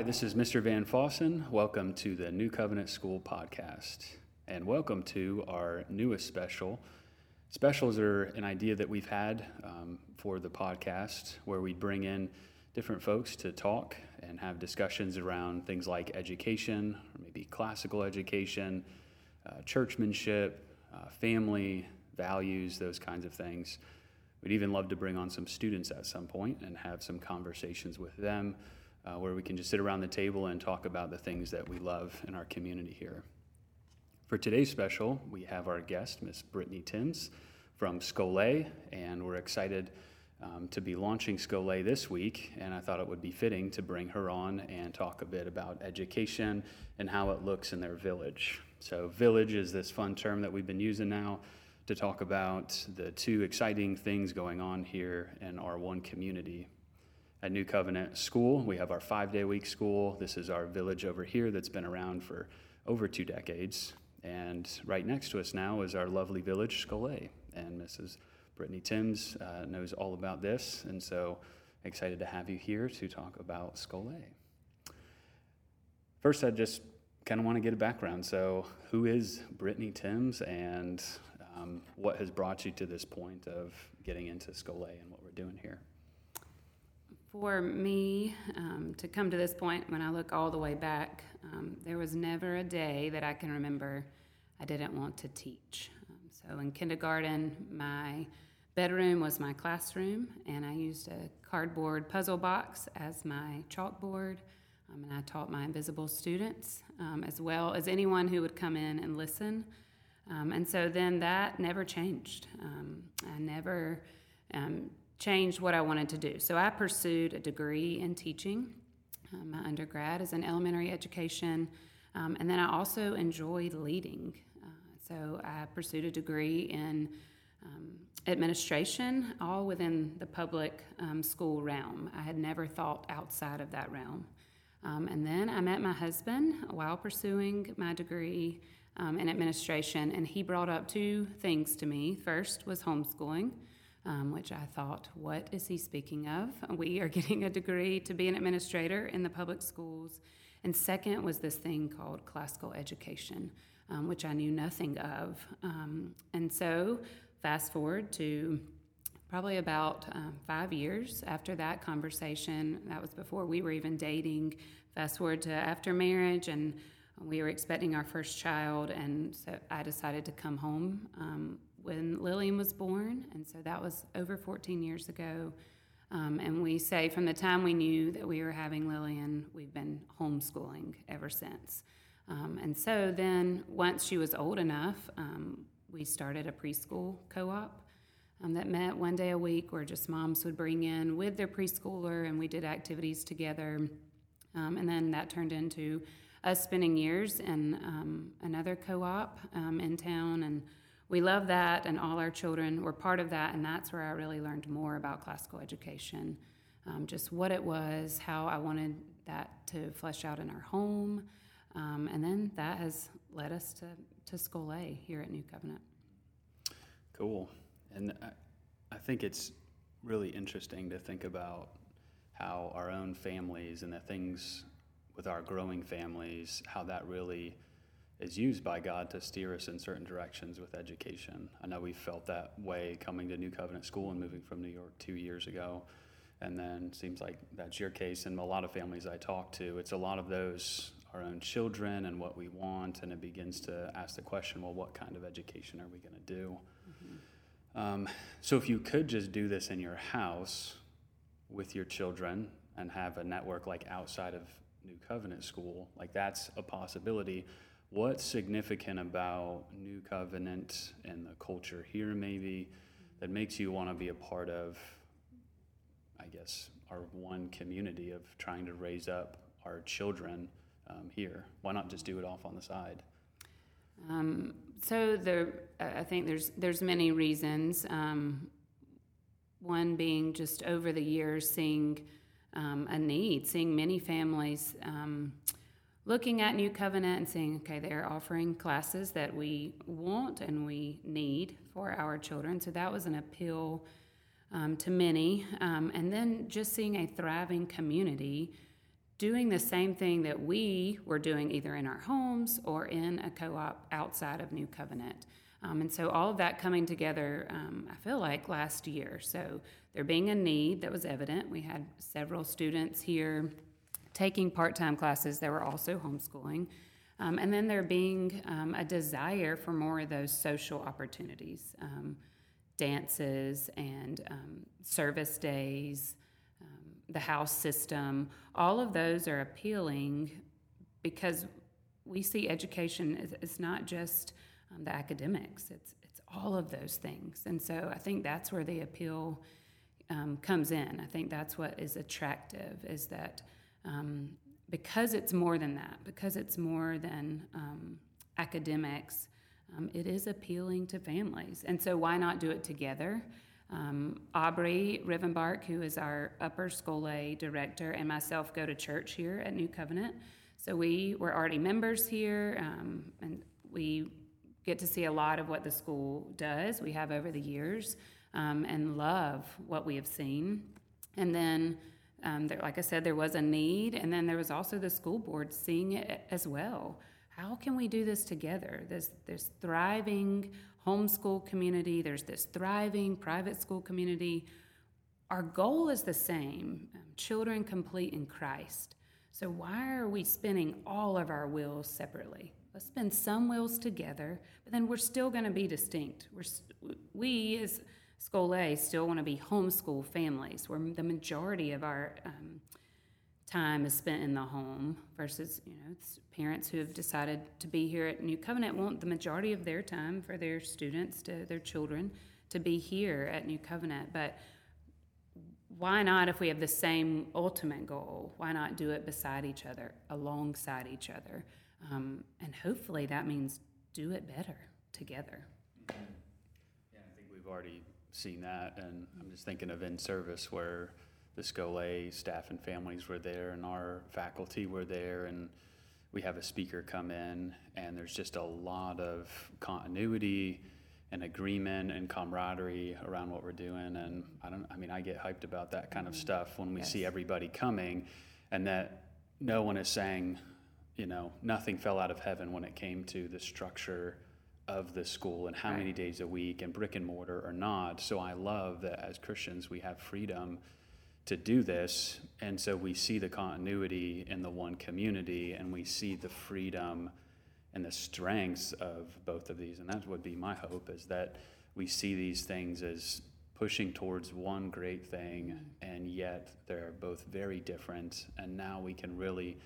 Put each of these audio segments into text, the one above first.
Hi, this is Mr. Van Fossen. Welcome to the New Covenant School podcast, and welcome to our newest special. Specials are an idea that we've had um, for the podcast where we bring in different folks to talk and have discussions around things like education, or maybe classical education, uh, churchmanship, uh, family, values, those kinds of things. We'd even love to bring on some students at some point and have some conversations with them uh, where we can just sit around the table and talk about the things that we love in our community here. For today's special, we have our guest, Miss Britney Thames from Scholé, and we're excited um, to be launching Scholé this week, and I thought it would be fitting to bring her on and talk a bit about education and how it looks in their village. So, village is this fun term that we've been using now to talk about the two exciting things going on here in our one community at New Covenant School. We have our five day week school. This is our village over here that's been around for over two decades. And right next to us now is our lovely village, Scholé. And Mrs. Britney Thames uh, knows all about this. And so excited to have you here to talk about Scholé. First, I just kind of want to get a background. So, who is Britney Thames and um, what has brought you to this point of getting into Scholé and what we're doing here? For me um, to come to this point, when I look all the way back, um, there was never a day that I can remember I didn't want to teach. Um, so in kindergarten, my bedroom was my classroom, and I used a cardboard puzzle box as my chalkboard. Um, and I taught my invisible students, um, as well as anyone who would come in and listen. Um, and so then that never changed. I never changed what I wanted to do. So I pursued a degree in teaching. Um, my undergrad is in elementary education, um, and then I also enjoyed leading. Uh, so I pursued a degree in um, administration, all within the public um, school realm. I had never thought outside of that realm. Um, and then I met my husband while pursuing my degree um, in administration, and he brought up two things to me. First was homeschooling um, which I thought, what is he speaking of? We are getting a degree to be an administrator in the public schools. And second was this thing called classical education, um, which I knew nothing of. Um, and so, fast forward to probably about um, five years after that conversation, that was before we were even dating. Fast forward to after marriage, and we were expecting our first child, and so I decided to come home um, when Lillian was born, and so that was over 14 years ago. Um, and we say from the time we knew that we were having Lillian, we've been homeschooling ever since. Um, and so then, once she was old enough, um, we started a preschool co op um, that met one day a week where just moms would bring in with their preschooler and we did activities together. Um, and then that turned into us spending years in um, another co op in town and we love that, and all our children were part of that, and that's where I really learned more about classical education. Um, just what it was, how I wanted that to flesh out in our home, um, and then that has led us to, to Scholé here at New Covenant. Cool. And I, I think it's really interesting to think about how our own families and the things with our growing families, how that really is used by God to steer us in certain directions with education. I know we felt that way coming to New Covenant School and moving from New York two years ago. And then seems like that's your case. And a lot of families I talk to, it's a lot of those our own children and what we want. And it begins to ask the question well, what kind of education are we going to do? Mm-hmm. Um, so if you could just do this in your house with your children and have a network like outside of New Covenant School, like that's a possibility what's significant about New Covenant and the culture here, maybe, that makes you want to be a part of, I guess, our one community of trying to raise up our children um, here? Why not just do it off on the side? Um, so there, I think there's there's many reasons. Um, one being just over the years seeing um, a need, seeing many families um, looking at New Covenant and saying, okay, they're offering classes that we want and we need for our children. So that was an appeal um, to many. Um, and then just seeing a thriving community doing the same thing that we were doing either in our homes or in a co op outside of New Covenant. Um, and so all of that coming together, um, I feel like last year. So there being a need that was evident. We had several students here taking part time classes that were also homeschooling. Um, and then there being um, a desire for more of those social opportunities, um, dances and um, service days, um, the house system. All of those are appealing because we see education as, not just um, the academics, it's, it's all of those things. And so I think that's where the appeal comes in. I think that's what is attractive, is that um, because it's more than that, because it's more than um, academics, um, it is appealing to families. And so, why not do it together? Um, Aubrey Rivenbark, who is our upper school A director, and myself go to church here at New Covenant. So, we were already members here, um, and we get to see a lot of what the school does. We have over the years um, and love what we have seen. And then um, there, like I said, there was a need, and then there was also the school board seeing it as well. How can we do this together? There's this thriving homeschool community, there's this thriving private school community. Our goal is the same um, children complete in Christ. So, why are we spinning all of our wheels separately? Let's spin some wheels together, but then we're still going to be distinct. We're, we, as Scholé still want to be homeschool families, where the majority of our um, time is spent in the home versus you know parents who have decided to be here at New Covenant want the majority of their time for their students to their children to be here at New Covenant. But why not, if we have the same ultimate goal, why not do it beside each other, alongside each other? Um, and hopefully that means do it better together. Yeah, I think we've already seen that, and I'm just thinking of in service where the Scholé staff and families were there, and our faculty were there, and we have a speaker come in, and there's just a lot of continuity and agreement and camaraderie around what we're doing. And I don't, I mean, I get hyped about that kind of mm-hmm. stuff when we yes. see everybody coming, and that no one is saying, you know, nothing fell out of heaven when it came to the structure of the school and how right. many days a week and brick and mortar or not. So I love that as Christians we have freedom to do this. And so we see the continuity in the one community and we see the freedom and the strengths of both of these. And that would be my hope is that we see these things as pushing towards one great thing mm-hmm. and yet they're both very different. And now we can really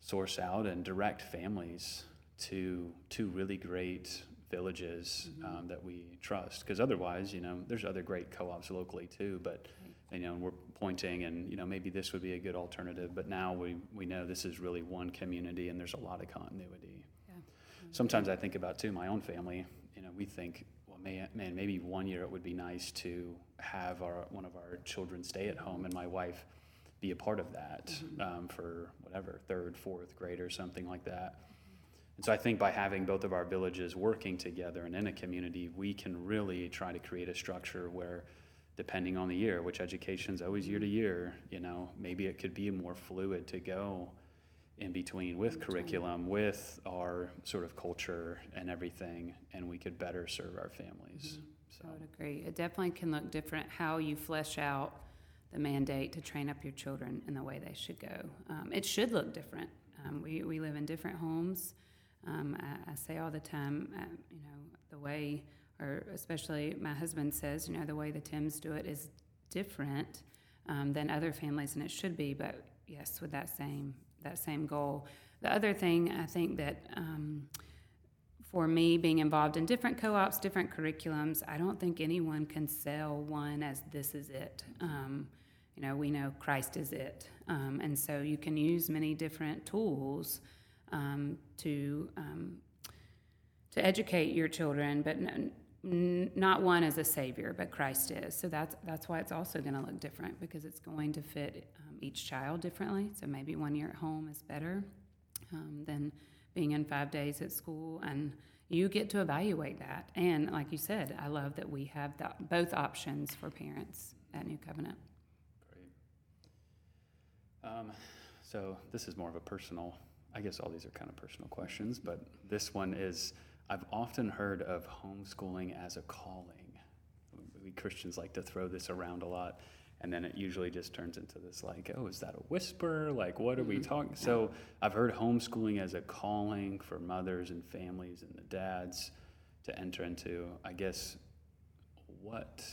source out and direct families to two really great villages mm-hmm. um, that we trust. Because otherwise, you know, there's other great co-ops locally too, but you know, we're pointing and you know maybe this would be a good alternative. But now we we know this is really one community and there's a lot of continuity. Yeah. Mm-hmm. Sometimes I think about too my own family. You know, we think. Well, man, man, maybe one year it would be nice to have our one of our children stay at home, and my wife be a part of that mm-hmm. um, for whatever third, fourth grade or something like that. And so I think by having both of our villages working together and in a community, we can really try to create a structure where, depending on the year, which education is always year to year, you know, maybe it could be more fluid to go in between with curriculum, with our sort of culture and everything, and we could better serve our families. Mm-hmm. So. I would agree. It definitely can look different how you flesh out the mandate to train up your children in the way they should go. Um, it should look different. Um, we, we live in different homes. Um, I, I, say all the time, uh, you know, the way, or especially my husband says, you know, the way the Thames do it is different um, than other families, and it should be. But yes, with that same that same goal. The other thing I think that um, for me, being involved in different co-ops, different curriculums, I don't think anyone can sell one as this is it. Um, you know, we know Christ is it, um, and so you can use many different tools um, to um, to educate your children, but n- n- not one as a savior, but Christ is. So that's that's why it's also going to look different because it's going to fit um, each child differently. So maybe one year at home is better um, than being in five days at school, and you get to evaluate that. And like you said, I love that we have the, both options for parents at New Covenant. Great. Um, So this is more of a personal, I guess all these are kind of personal questions, but this one is I've often heard of homeschooling as a calling. We Christians like to throw this around a lot. And then it usually just turns into this like, oh, is that a whisper? Like, what are we Mhm. talking? So I've heard homeschooling as a calling for mothers and families and the dads to enter into. I guess, what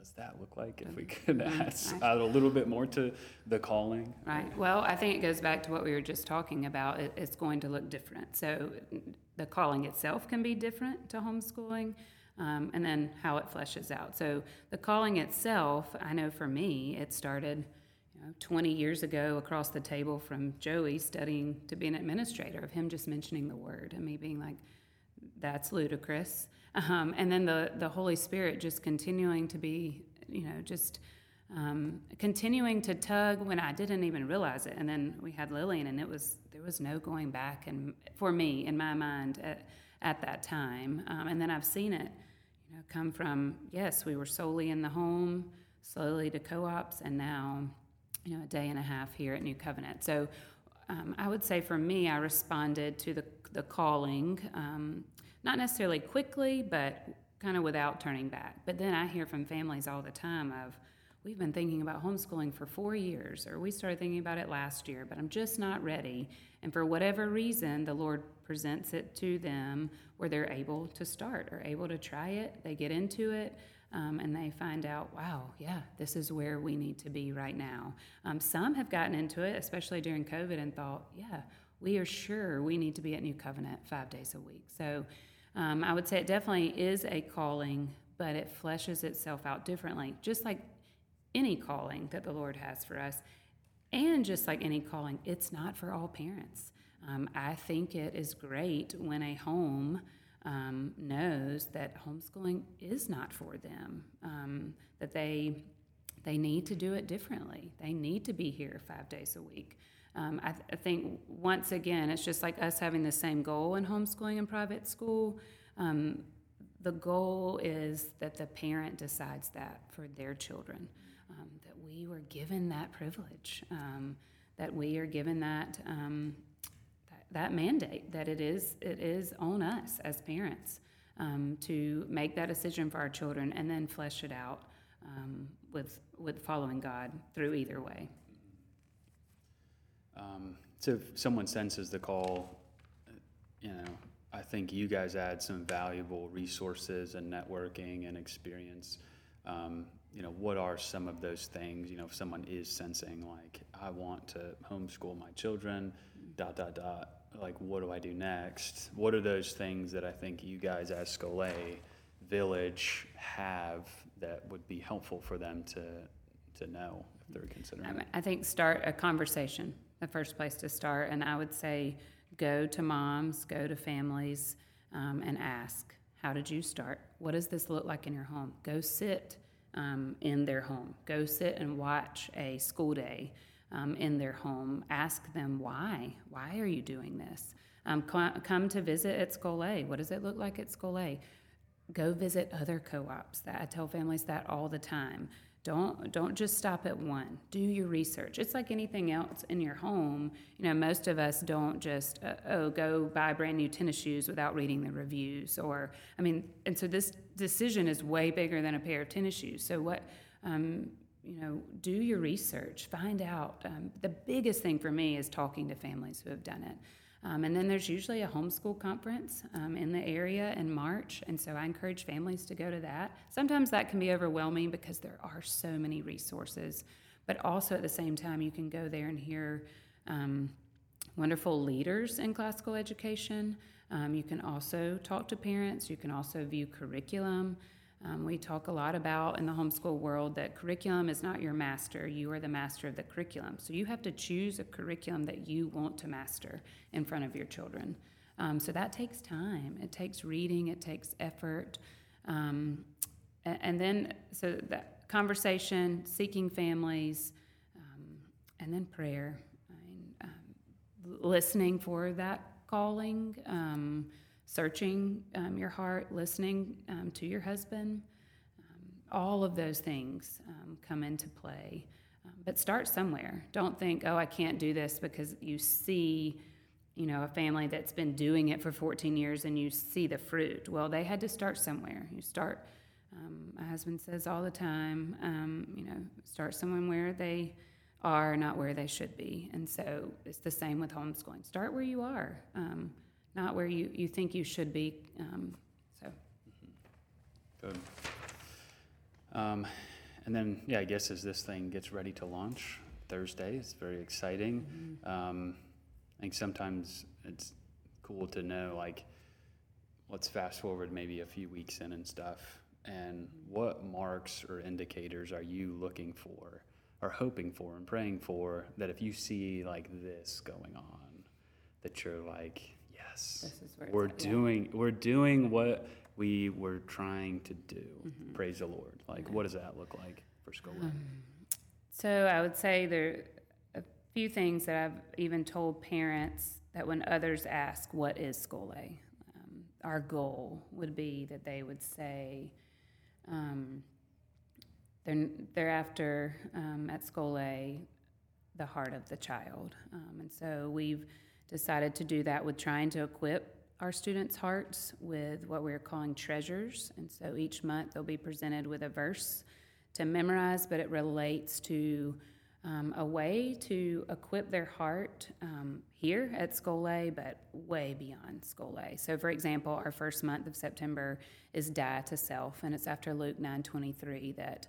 does that look like? If we could Mhm. ask add a little bit more to the calling. Right. Well, I think it goes back to what we were just talking about. It, it's going to look different. So the calling itself can be different to homeschooling, um, and then how it fleshes out. So the calling itself, I know for me, it started. You know, 20 years ago, across the table from Joey studying to be an administrator, of him just mentioning the word and me being like, that's ludicrous. Um, and then the, the Holy Spirit just continuing to be, you know, just um, continuing to tug when I didn't even realize it. And then we had Lillian, and it was there was no going back, and for me in my mind at, at that time. Um, and then I've seen it, you know, come from yes, we were solely in the home, slowly to co-ops, and now, you know, a day and a half here at New Covenant. So. Um, I would say for me, I responded to the, the calling, um, not necessarily quickly, but kind of without turning back. But then I hear from families all the time of, we've been thinking about homeschooling for four years, or we started thinking about it last year, but I'm just not ready. And for whatever reason, the Lord presents it to them where they're able to start or able to try it. They get into it. Um, and they find out, wow, yeah, this is where we need to be right now. Um, some have gotten into it, especially during COVID, and thought, yeah, we are sure we need to be at New Covenant five days a week. So um, I would say it definitely is a calling, but it fleshes itself out differently, just like any calling that the Lord has for us. And just like any calling, it's not for all parents. Um, I think it is great when a home um, knows that homeschooling is not for them, um, that they they need to do it differently. They need to be here five days a week. Um, I, th- I think once again, it's just like us having the same goal in homeschooling and private school. Um, the goal is that the parent decides that for their children, um, that we were given that privilege, um, that we are given that, um, that that mandate, that it is it is on us as parents um, to make that decision for our children and then flesh it out with with following God through either way. Um, so if someone senses the call, you know, I think you guys add some valuable resources and networking and experience. Um, you know, what are some of those things? You know, if someone is sensing like, I want to homeschool my children, dot dot dot. Like, what do I do next? What are those things that I think you guys as Scholé Village have that would be helpful for them to to know if they're considering? I think start a conversation, the first place to start. And I would say go to moms, go to families, um, and ask, how did you start? What does this look like in your home? Go sit um, in their home. Go sit and watch a school day um, in their home. Ask them why. Why are you doing this? Um, co- come to visit at Scholé. What does it look like at Scholé? Go visit other co-ops. That I tell families that all the time. Don't don't just stop at one. Do your research. It's like anything else in your home. You know, most of us don't just uh, oh go buy brand new tennis shoes without reading the reviews. Or I mean, and so this decision is way bigger than a pair of tennis shoes. So what? Um, you know, do your research. Find out. Um, the biggest thing for me is talking to families who have done it. Um, and then there's usually a homeschool conference um, in the area in March, and so I encourage families to go to that. Sometimes that can be overwhelming because there are so many resources, but also at the same time, you can go there and hear um, wonderful leaders in classical education. Um, you can also talk to parents, you can also view curriculum. Um, we talk a lot about in the homeschool world that curriculum is not your master. You are the master of the curriculum. So you have to choose a curriculum that you want to master in front of your children. Um, so that takes time. It takes reading. It takes effort. Um, and, then, so that conversation, seeking families, um, and then prayer. I mean, um, listening for that calling um, searching um, your heart, listening um, to your husband. Um, all of those things um, come into play. Um, but start somewhere. Don't think, oh, I can't do this because you see, you know, a family that's been doing it for 14 years and you see the fruit. Well, they had to start somewhere. You start, my husband says all the time, you know, start somewhere where they are, not where they should be. And so it's the same with homeschooling. Start where you are, um, not where you, you think you should be. Um, so. Good. Um, and then, yeah, I guess as this thing gets ready to launch Thursday, it's very exciting. Um, I think sometimes it's cool to know, like, let's fast forward maybe a few weeks in and stuff. And what marks or indicators are you looking for or hoping for and praying for that if you see like this going on, that you're like, yes, This is where we're yeah. doing we're doing what we were trying to do. Praise the Lord. Like, what does that look like for Scholé? So I would say there are a few things that I've even told parents that when others ask, "What is Scholé?" Um, our goal would be that they would say, um, "They're they're after um, at Scholé the heart of the child," um, and so we've decided to do that with trying to equip our students' hearts with what we're calling treasures, and so each month they'll be presented with a verse to memorize, but it relates to um, a way to equip their heart um, here at A, but way beyond A. So, for example, our first month of September is "Die to Self," and it's after Luke nine twenty three that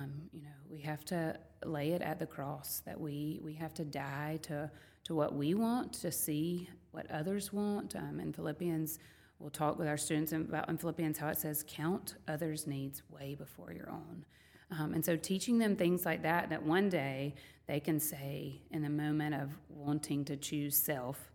um, you know we have to lay it at the cross. That we we have to die to to what we want to see what others want. Um, in Philippians, we'll talk with our students about in Philippians how it says, "Count others' needs way before your own." Um, and so, teaching them things like that, that one day they can say, in the moment of wanting to choose self,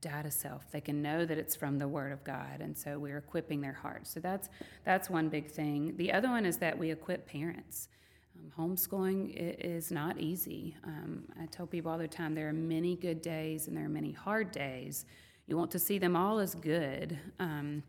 die to self. They can know that it's from the Word of God, and so we're equipping their hearts. So that's that's one big thing. The other one is that we equip parents. Um, homeschooling is not easy. Um, I tell people all the time there are many good days and there are many hard days. You want to see them all as good, um,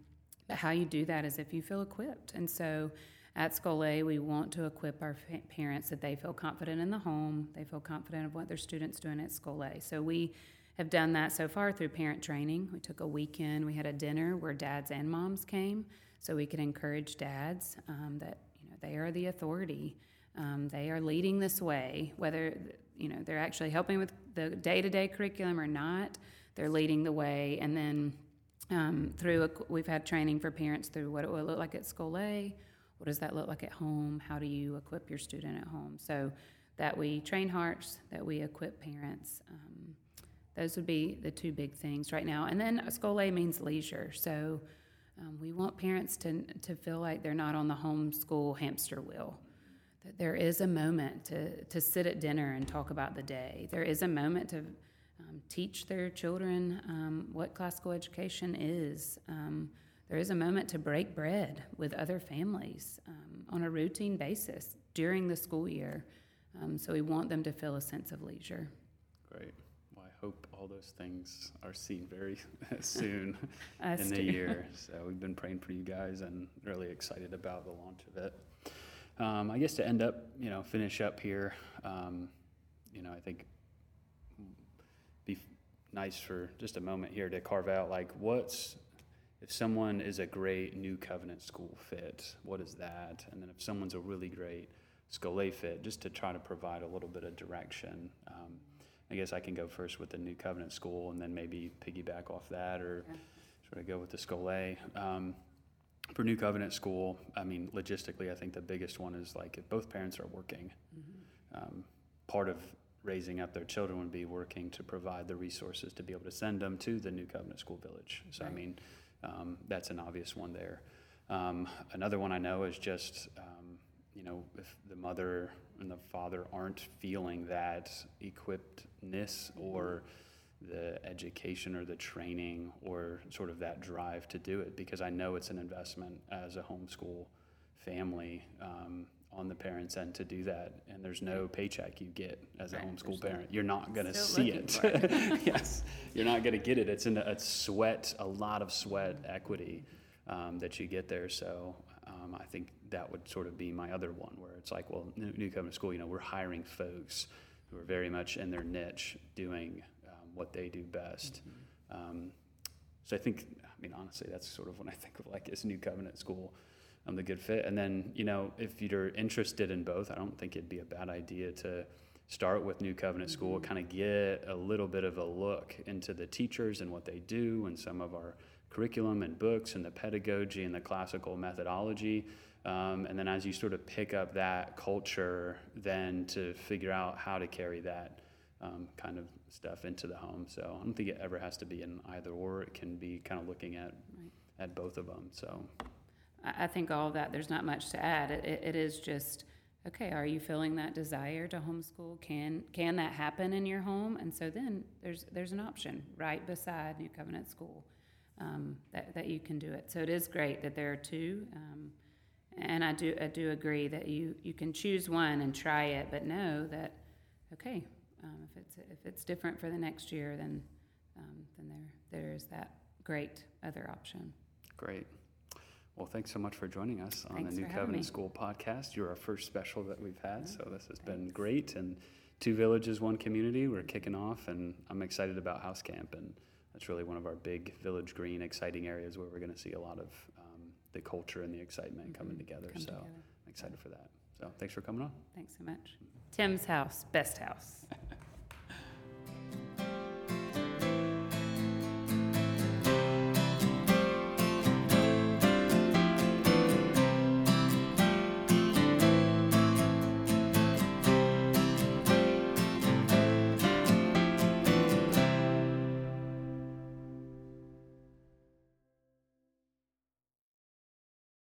but how you do that is if you feel equipped. And so at Scholé, we want to equip our fa- parents that they feel confident in the home, they feel confident of what their students doing at Scholé. So we have done that so far through parent training. We took a weekend, we had a dinner where dads and moms came, so we could encourage dads um, that you know they are the authority. Um, they are leading this way, whether you know they're actually helping with the day-to-day curriculum or not. They're leading the way, and then um, through a, we've had training for parents through what it will look like at Scholé, what does that look like at home, how do you equip your student at home. So that we train hearts, that we equip parents. Um, those would be the two big things right now. And then Scholé means leisure, so um, we want parents to to feel like they're not on the homeschool hamster wheel there is a moment to, to sit at dinner and talk about the day. There is a moment to um, teach their children um, what classical education is. Um, there is a moment to break bread with other families um, on a routine basis during the school year. Um, so we want them to feel a sense of leisure. Great. Well, I hope all those things are seen very soon in the too. year. So we've been praying for you guys and really excited about the launch of it. Um, I guess to end up, you know, finish up here, um, you know, I think be nice for just a moment here to carve out like what's if someone is a great new covenant school fit, what is that? And then if someone's a really great Scholé fit, just to try to provide a little bit of direction. Um, I guess I can go first with the new covenant school and then maybe piggyback off that or sort of go with the Scholé Um, for new covenant school, I mean, logistically, I think the biggest one is like if both parents are working, um, part of raising up their children would be working to provide the resources to be able to send them to the new covenant school village. So, I mean, um, that's an obvious one there. Um, another one I know is just, um, you know, if the mother and the father aren't feeling that equippedness or the education or the training or sort of that drive to do it, because I know it's an investment as a homeschool family um, on the parents' end to do that. And there's no paycheck you get as a Right, homeschool there's parent. You're not going to see looking it. yes, you're not going to get it. It's in a, a sweat, a lot of sweat equity um, that you get there. So um, I think that would sort of be my other one, where it's like, well, New, New Covenant School, you know, we're hiring folks who are very much in their niche, doing what they do best. Um, so I think, I mean, honestly, that's sort of when I think of like as New Covenant School, um, the good fit. And then, you know, if you're interested in both, I don't think it'd be a bad idea to start with New Covenant School, kind of get a little bit of a look into the teachers and what they do, and some of our curriculum and books, and the pedagogy and the classical methodology. Um, and then as you sort of pick up that culture, then to figure out how to carry that um, kind of stuff into the home. So I don't think it ever has to be an either or. It can be kind of looking at Right. at both of them. So I, think all that, there's not much to add. It, it, it is just, okay, are you feeling that desire to homeschool? Can, can that happen in your home? And so then there's, there's an option right beside New Covenant School um, that, that you can do it. So it is great that there are two. Um, and I do, I do agree that you, you can choose one and try it, but know that, okay, um, if it's, if it's different for the next year, then, um, then there, there is that great other option. great. Well, thanks so much for joining us on Thanks the New Covenant. School podcast. You're our first special that we've had, Yeah, so this has been great. And two villages, one community. We're kicking off, and I'm excited about House Camp, and that's really one of our big Village Green, exciting areas where we're going to see a lot of um, the culture and the excitement coming Mhm. together. Come so together. I'm excited for that. So thanks for coming on. Thanks so much. Tim's house, best house.